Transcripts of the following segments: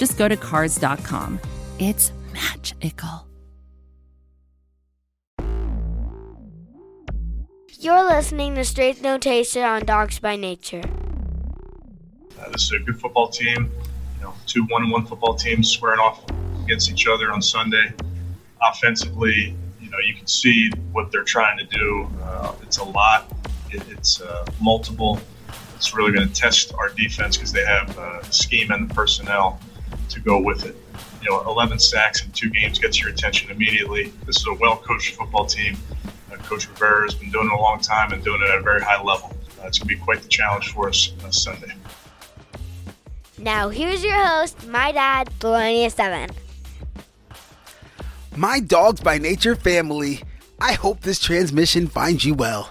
just go to Cars.com. It's magical. You're listening to Straight No Chaser on Dogs by Nature. Uh, this is a good football team. You know, two one-one football teams squaring off against each other on Sunday. Offensively, you know, you can see what they're trying to do. Uh, it's a lot. It, it's uh, multiple. It's really going to test our defense because they have uh, the scheme and the personnel to go with it. You know, 11 sacks in two games gets your attention immediately. This is a well-coached football team. Uh, Coach Rivera has been doing it a long time and doing it at a very high level. Uh, it's going to be quite the challenge for us uh, Sunday. Now, here's your host, my dad, Thelonious7. My dogs by nature family, I hope this transmission finds you well.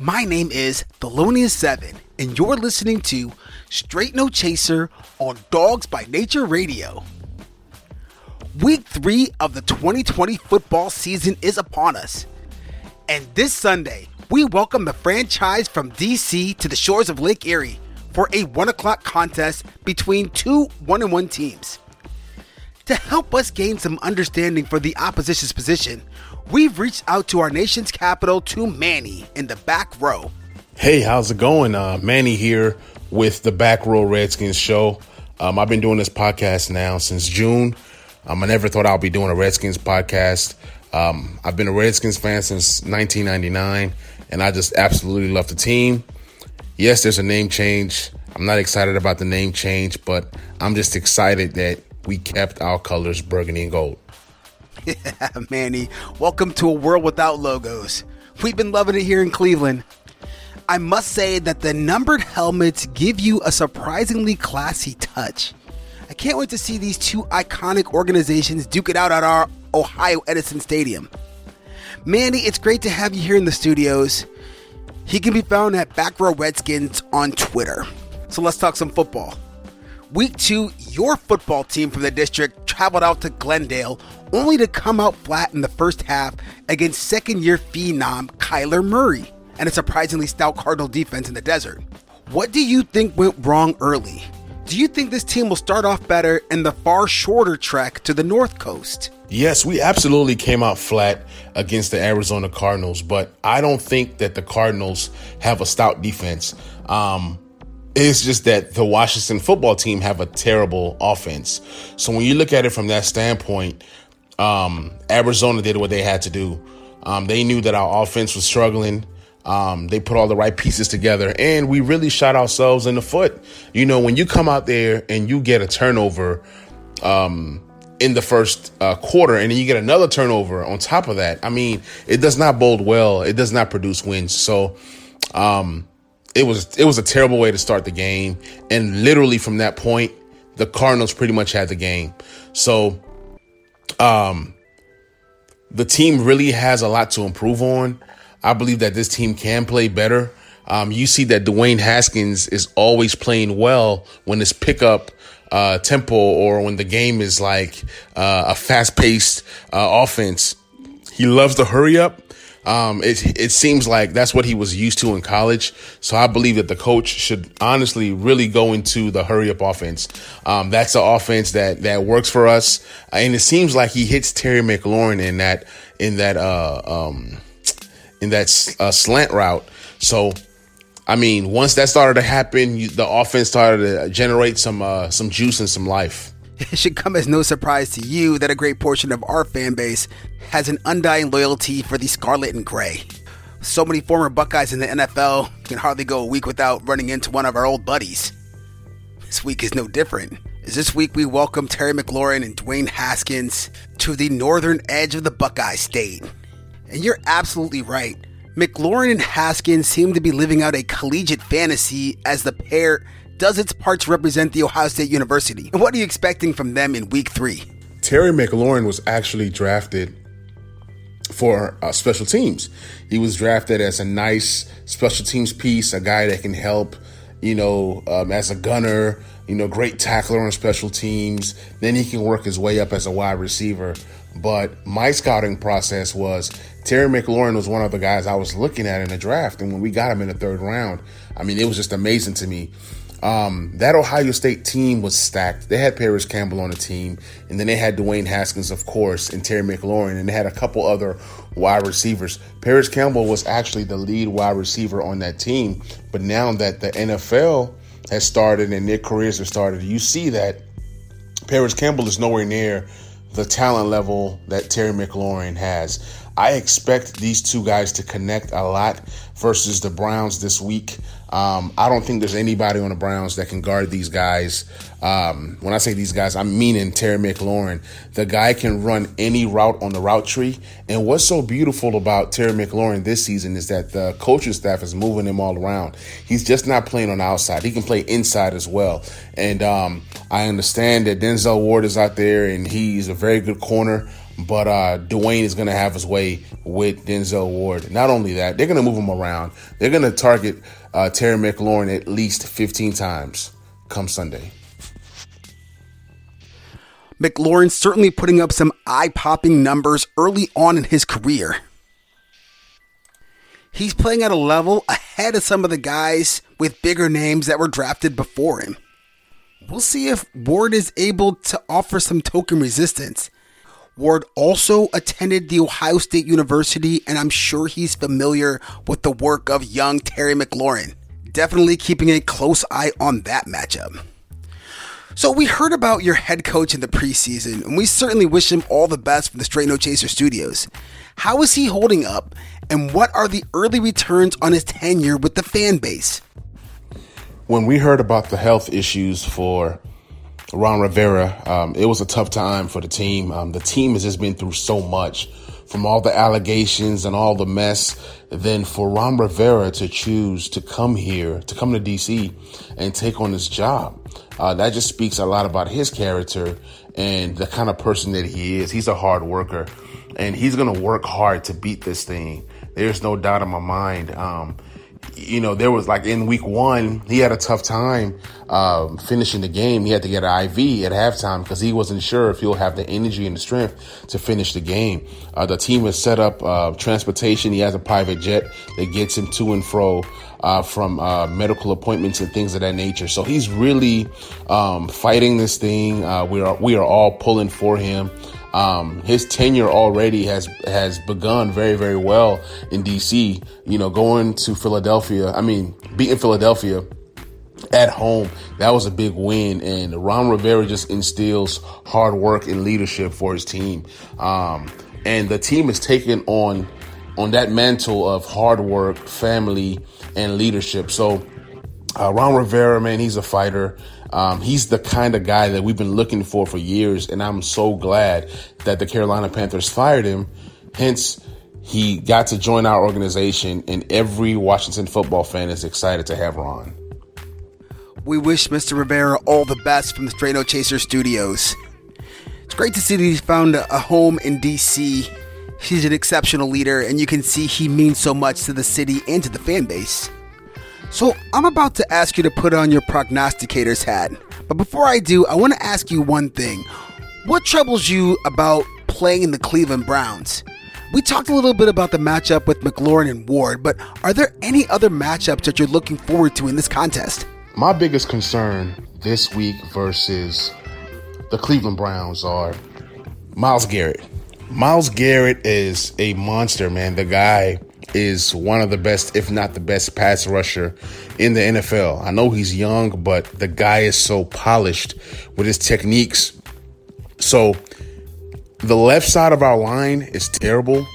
My name is Thelonious7, and you're listening to Straight No Chaser on Dogs by Nature Radio. Week three of the 2020 football season is upon us. And this Sunday, we welcome the franchise from DC to the shores of Lake Erie for a 1 o'clock contest between two 1 on 1 teams. To help us gain some understanding for the opposition's position, we've reached out to our nation's capital to Manny in the back row. Hey, how's it going? Uh, Manny here with the Back Row Redskins show. Um, I've been doing this podcast now since June. Um, I never thought I'd be doing a Redskins podcast. Um, I've been a Redskins fan since 1999, and I just absolutely love the team. Yes, there's a name change. I'm not excited about the name change, but I'm just excited that we kept our colors burgundy and gold. Yeah, Manny, welcome to a world without logos. We've been loving it here in Cleveland. I must say that the numbered helmets give you a surprisingly classy touch. I can't wait to see these two iconic organizations duke it out at our Ohio Edison Stadium. Mandy, it's great to have you here in the studios. He can be found at Back Row Redskins on Twitter. So let's talk some football. Week two, your football team from the district traveled out to Glendale only to come out flat in the first half against second year phenom Kyler Murray and a surprisingly stout Cardinal defense in the desert. What do you think went wrong early? Do you think this team will start off better in the far shorter trek to the North Coast? Yes, we absolutely came out flat against the Arizona Cardinals, but I don't think that the Cardinals have a stout defense. Um, it's just that the Washington football team have a terrible offense. So when you look at it from that standpoint, um, Arizona did what they had to do. Um, they knew that our offense was struggling. Um, they put all the right pieces together, and we really shot ourselves in the foot. You know, when you come out there and you get a turnover um, in the first uh, quarter, and then you get another turnover on top of that, I mean, it does not bode well. It does not produce wins. So, um, it was it was a terrible way to start the game, and literally from that point, the Cardinals pretty much had the game. So, um, the team really has a lot to improve on. I believe that this team can play better. Um, you see that Dwayne Haskins is always playing well when it's pickup uh, tempo or when the game is like uh, a fast paced uh, offense. He loves to hurry up. Um, it it seems like that's what he was used to in college. So I believe that the coach should honestly really go into the hurry up offense. Um, that's the offense that that works for us, and it seems like he hits Terry McLaurin in that in that uh, um, in that uh, slant route. So, I mean, once that started to happen, you, the offense started to generate some uh, some juice and some life. It should come as no surprise to you that a great portion of our fan base has an undying loyalty for the Scarlet and Gray. So many former Buckeyes in the NFL can hardly go a week without running into one of our old buddies. This week is no different. As this week we welcome Terry McLaurin and Dwayne Haskins to the northern edge of the Buckeye State. And you're absolutely right. McLaurin and Haskins seem to be living out a collegiate fantasy as the pair does its part to represent the Ohio State University. And what are you expecting from them in week three? Terry McLaurin was actually drafted for uh, special teams. He was drafted as a nice special teams piece, a guy that can help, you know, um, as a gunner, you know, great tackler on special teams. Then he can work his way up as a wide receiver. But my scouting process was Terry McLaurin was one of the guys I was looking at in the draft. And when we got him in the third round, I mean, it was just amazing to me. Um, that Ohio State team was stacked. They had Parris Campbell on the team, and then they had Dwayne Haskins, of course, and Terry McLaurin, and they had a couple other wide receivers. Parris Campbell was actually the lead wide receiver on that team, but now that the NFL has started and their careers have started, you see that Parris Campbell is nowhere near the talent level that Terry McLaurin has. I expect these two guys to connect a lot versus the Browns this week. Um, I don't think there's anybody on the Browns that can guard these guys. Um, when I say these guys, I'm meaning Terry McLaurin. The guy can run any route on the route tree. And what's so beautiful about Terry McLaurin this season is that the coaching staff is moving him all around. He's just not playing on the outside. He can play inside as well. And um, I understand that Denzel Ward is out there and he's a very good corner. But uh, Dwayne is going to have his way with Denzel Ward. Not only that, they're going to move him around. They're going to target uh, Terry McLaurin at least 15 times come Sunday. McLaurin certainly putting up some eye popping numbers early on in his career. He's playing at a level ahead of some of the guys with bigger names that were drafted before him. We'll see if Ward is able to offer some token resistance. Ward also attended the Ohio State University, and I'm sure he's familiar with the work of young Terry McLaurin. Definitely keeping a close eye on that matchup. So, we heard about your head coach in the preseason, and we certainly wish him all the best from the Straight No Chaser studios. How is he holding up, and what are the early returns on his tenure with the fan base? When we heard about the health issues for Ron Rivera, um, it was a tough time for the team. Um, the team has just been through so much from all the allegations and all the mess. Then for Ron Rivera to choose to come here, to come to DC and take on this job, uh, that just speaks a lot about his character and the kind of person that he is. He's a hard worker and he's going to work hard to beat this thing. There's no doubt in my mind. Um, you know, there was like in week one, he had a tough time um, finishing the game. He had to get an IV at halftime because he wasn't sure if he'll have the energy and the strength to finish the game. Uh, the team has set up uh, transportation. He has a private jet that gets him to and fro uh, from uh, medical appointments and things of that nature. So he's really um, fighting this thing. Uh, we are we are all pulling for him. Um, his tenure already has has begun very very well in DC. You know, going to Philadelphia. I mean, beating Philadelphia at home. That was a big win. And Ron Rivera just instills hard work and leadership for his team. Um, and the team is taking on on that mantle of hard work, family, and leadership. So uh, Ron Rivera, man, he's a fighter. Um, he's the kind of guy that we've been looking for for years, and I'm so glad that the Carolina Panthers fired him. Hence, he got to join our organization, and every Washington football fan is excited to have Ron. We wish Mr. Rivera all the best from the Straight Chaser Studios. It's great to see that he's found a home in DC. He's an exceptional leader, and you can see he means so much to the city and to the fan base. So, I'm about to ask you to put on your prognosticator's hat. But before I do, I want to ask you one thing. What troubles you about playing in the Cleveland Browns? We talked a little bit about the matchup with McLaurin and Ward, but are there any other matchups that you're looking forward to in this contest? My biggest concern this week versus the Cleveland Browns are Myles Garrett. Myles Garrett is a monster, man. The guy is one of the best, if not the best, pass rusher in the NFL. I know he's young, but the guy is so polished with his techniques. So the left side of our line is terrible.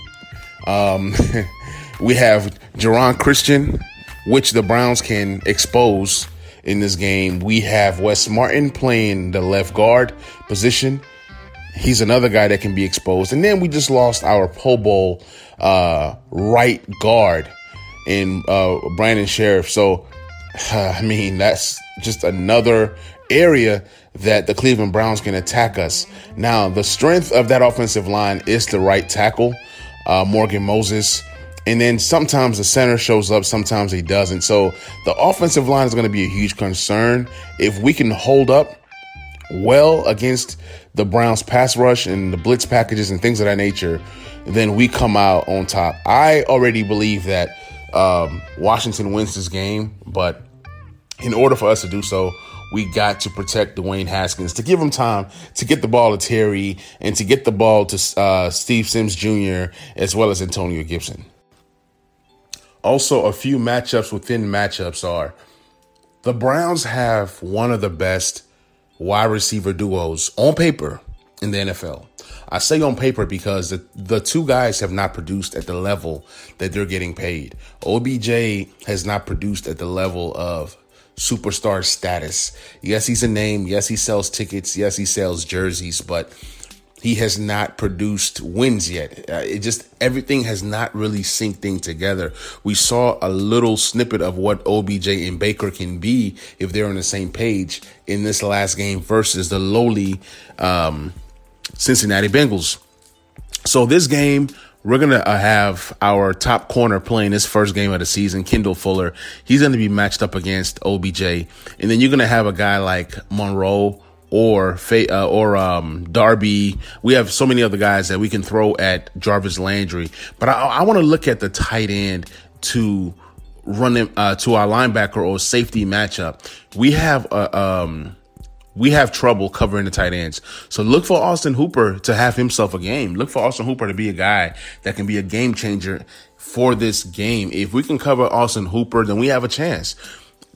Um, we have Geron Christian, which the Browns can expose in this game. We have Wes Martin playing the left guard position. He's another guy that can be exposed. And then we just lost our Pro Bowl uh, right guard in uh, Brandon Scherff. So, I mean, that's just another area that the Cleveland Browns can attack us. Now, the strength of that offensive line is the right tackle, uh, Morgan Moses. And then sometimes the center shows up, sometimes he doesn't. So the offensive line is going to be a huge concern. If we can hold up well against the Browns pass rush and the blitz packages and things of that nature, then we come out on top. I already believe that um, Washington wins this game, but in order for us to do so, we got to protect Dwayne Haskins to give him time to get the ball to Terry and to get the ball to uh, Steve Sims Jr. as well as Antonio Gibson. Also, a few matchups within matchups are the Browns have one of the best wide receiver duos on paper in the NFL. I say on paper because the, the two guys have not produced at the level that they're getting paid. OBJ has not produced at the level of superstar status. Yes, he's a name. Yes, he sells tickets. Yes, he sells jerseys, but he has not produced wins yet. Uh, it just everything has not really synced in together. We saw a little snippet of what OBJ and Baker can be if they're on the same page in this last game versus the lowly um, Cincinnati Bengals. So this game, we're gonna uh, have our top corner playing this first game of the season, Kendall Fuller. He's gonna be matched up against OBJ, and then you're gonna have a guy like Monroe or uh, or um, Darby. We have so many other guys that we can throw at Jarvis Landry. But I, I want to look at the tight end to run him uh, to our linebacker or safety matchup. We have a. Um, we have trouble covering the tight ends. So look for Austin Hooper to have himself a game. Look for Austin Hooper to be a guy that can be a game changer for this game. If we can cover Austin Hooper, then we have a chance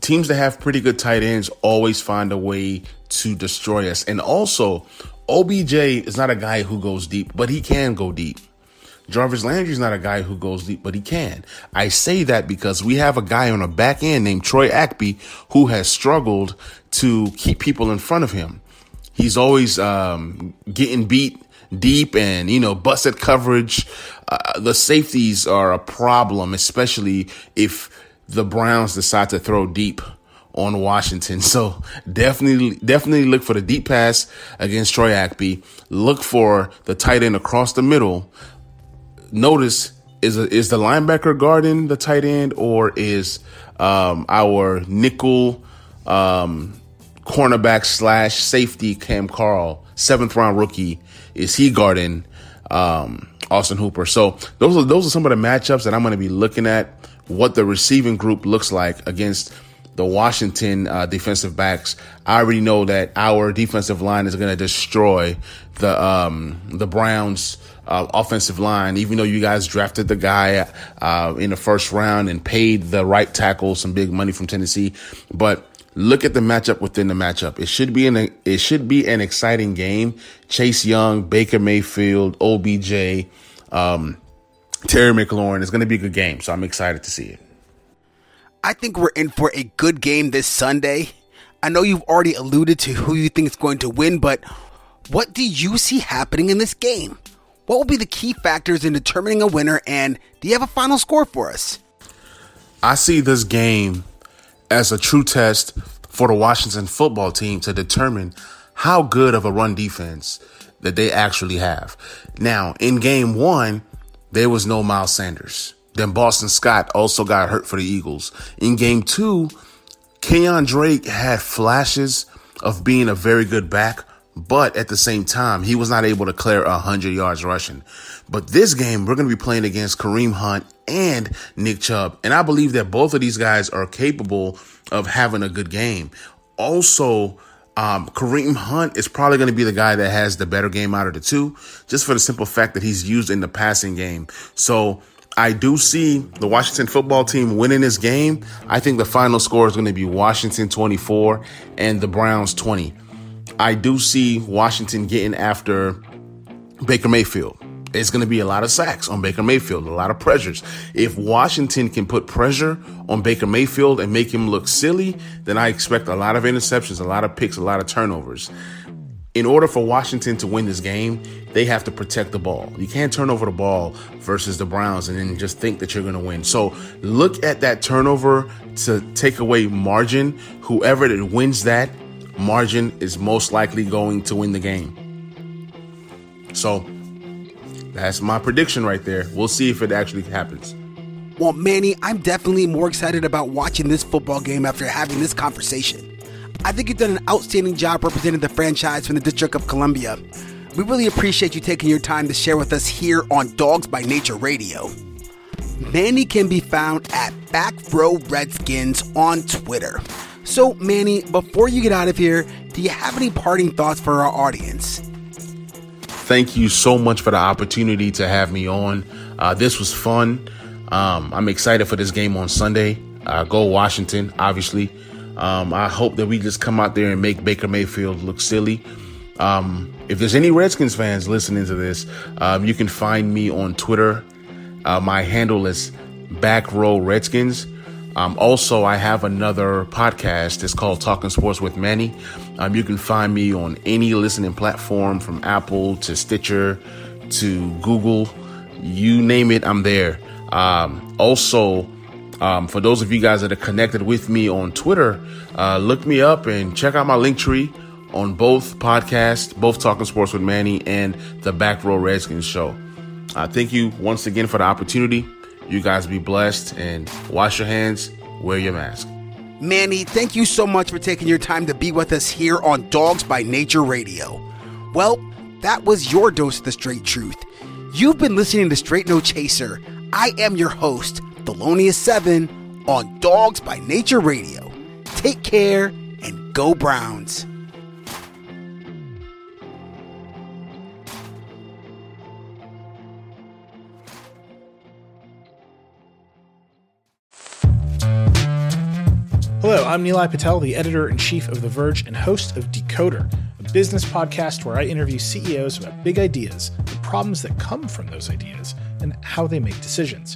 teams that have pretty good tight ends always find a way to destroy us. And also, OBJ is not a guy who goes deep, but he can go deep. Jarvis Landry is not a guy who goes deep, but he can. I say that because we have a guy on the back end named Troy Apke who has struggled to keep people in front of him. He's always um, getting beat deep and, you know, busted coverage. Uh, the safeties are a problem, especially if the Browns decide to throw deep on Washington. So definitely, definitely look for the deep pass against Troy Apke. Look for the tight end across the middle. Notice is a, is the linebacker guarding the tight end or is um, our nickel um, cornerback slash safety Cam Curl, seventh round rookie, is he guarding um, Austin Hooper? So those are those are some of the matchups that I'm going to be looking at what the receiving group looks like against the Washington uh, defensive backs. I already know that our defensive line is going to destroy the um, the Browns. Uh, offensive line, even though you guys drafted the guy uh, in the first round and paid the right tackle some big money from Tennessee, but look at the matchup within the matchup. It should be an it should be an exciting game. Chase Young, Baker Mayfield, OBJ, um, Terry McLaurin. It's going to be a good game, so I'm excited to see it. I think we're in for a good game this Sunday. I know you've already alluded to who you think is going to win, but what do you see happening in this game? What will be the key factors in determining a winner, and do you have a final score for us? I see this game as a true test for the Washington football team to determine how good of a run defense that they actually have. Now, in game one, there was no Miles Sanders. Then Boston Scott also got hurt for the Eagles. In game two, Kenyan Drake had flashes of being a very good back, but at the same time, he was not able to clear 100 yards rushing. But this game, we're going to be playing against Kareem Hunt and Nick Chubb. And I believe that both of these guys are capable of having a good game. Also, um, Kareem Hunt is probably going to be the guy that has the better game out of the two, just for the simple fact that he's used in the passing game. So I do see the Washington football team winning this game. I think the final score is going to be Washington 24 and the Browns 20. I do see Washington getting after Baker Mayfield it's going to be a lot of sacks on Baker Mayfield, a lot of pressures. If Washington can put pressure on Baker Mayfield and make him look silly, then I expect a lot of interceptions, a lot of picks, a lot of turnovers. In order for Washington to win this game, they have to protect the ball. You can't turn over the ball versus the Browns and then just think that you're going to win. So look at that turnover to take away margin. Whoever that wins that margin is most likely going to win the game. So that's my prediction right there. We'll see if it actually happens. Well, Manny, I'm definitely more excited about watching this football game after having this conversation. I think you've done an outstanding job representing the franchise from the District of Columbia. We really appreciate you taking your time to share with us here on Dogs by Nature Radio. Manny can be found at Back Row Redskins on Twitter. So, Manny, before you get out of here, do you have any parting thoughts for our audience? Thank you so much for the opportunity to have me on. Uh, this was fun. Um, I'm excited for this game on Sunday. Uh, go Washington, obviously. Um, I hope that we just come out there and make Baker Mayfield look silly. Um, if there's any Redskins fans listening to this, um, you can find me on Twitter. Uh, my handle is Back Row Redskins. Um, also, I have another podcast. It's called Talking Sports with Manny. Um, you can find me on any listening platform from Apple to Stitcher to Google. You name it, I'm there. Um, also, um, for those of you guys that are connected with me on Twitter, uh, look me up and check out my link tree on both podcasts, both Talking Sports with Manny and the Back Row Redskins show. Uh, thank you once again for the opportunity. You guys be blessed and wash your hands, wear your mask. Manny, thank you so much for taking your time to be with us here on Dogs by Nature Radio. Well, that was your dose of the straight truth. You've been listening to Straight No Chaser. I am your host, Thelonious7, on Dogs by Nature Radio. Take care and go Browns. Hello, I'm Nilay Patel, the editor in chief of The Verge and host of Decoder, a business podcast where I interview CEOs about big ideas, the problems that come from those ideas, and how they make decisions.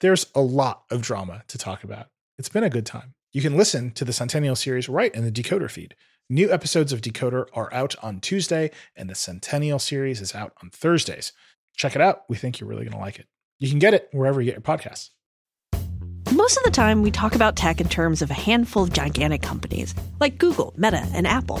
there's a lot of drama to talk about. It's been a good time. You can listen to the Centennial series right in the Decoder feed. New episodes of Decoder are out on Tuesday, and the Centennial series is out on Thursdays. Check it out. We think you're really going to like it. You can get it wherever you get your podcasts. Most of the time, we talk about tech in terms of a handful of gigantic companies like Google, Meta, and Apple.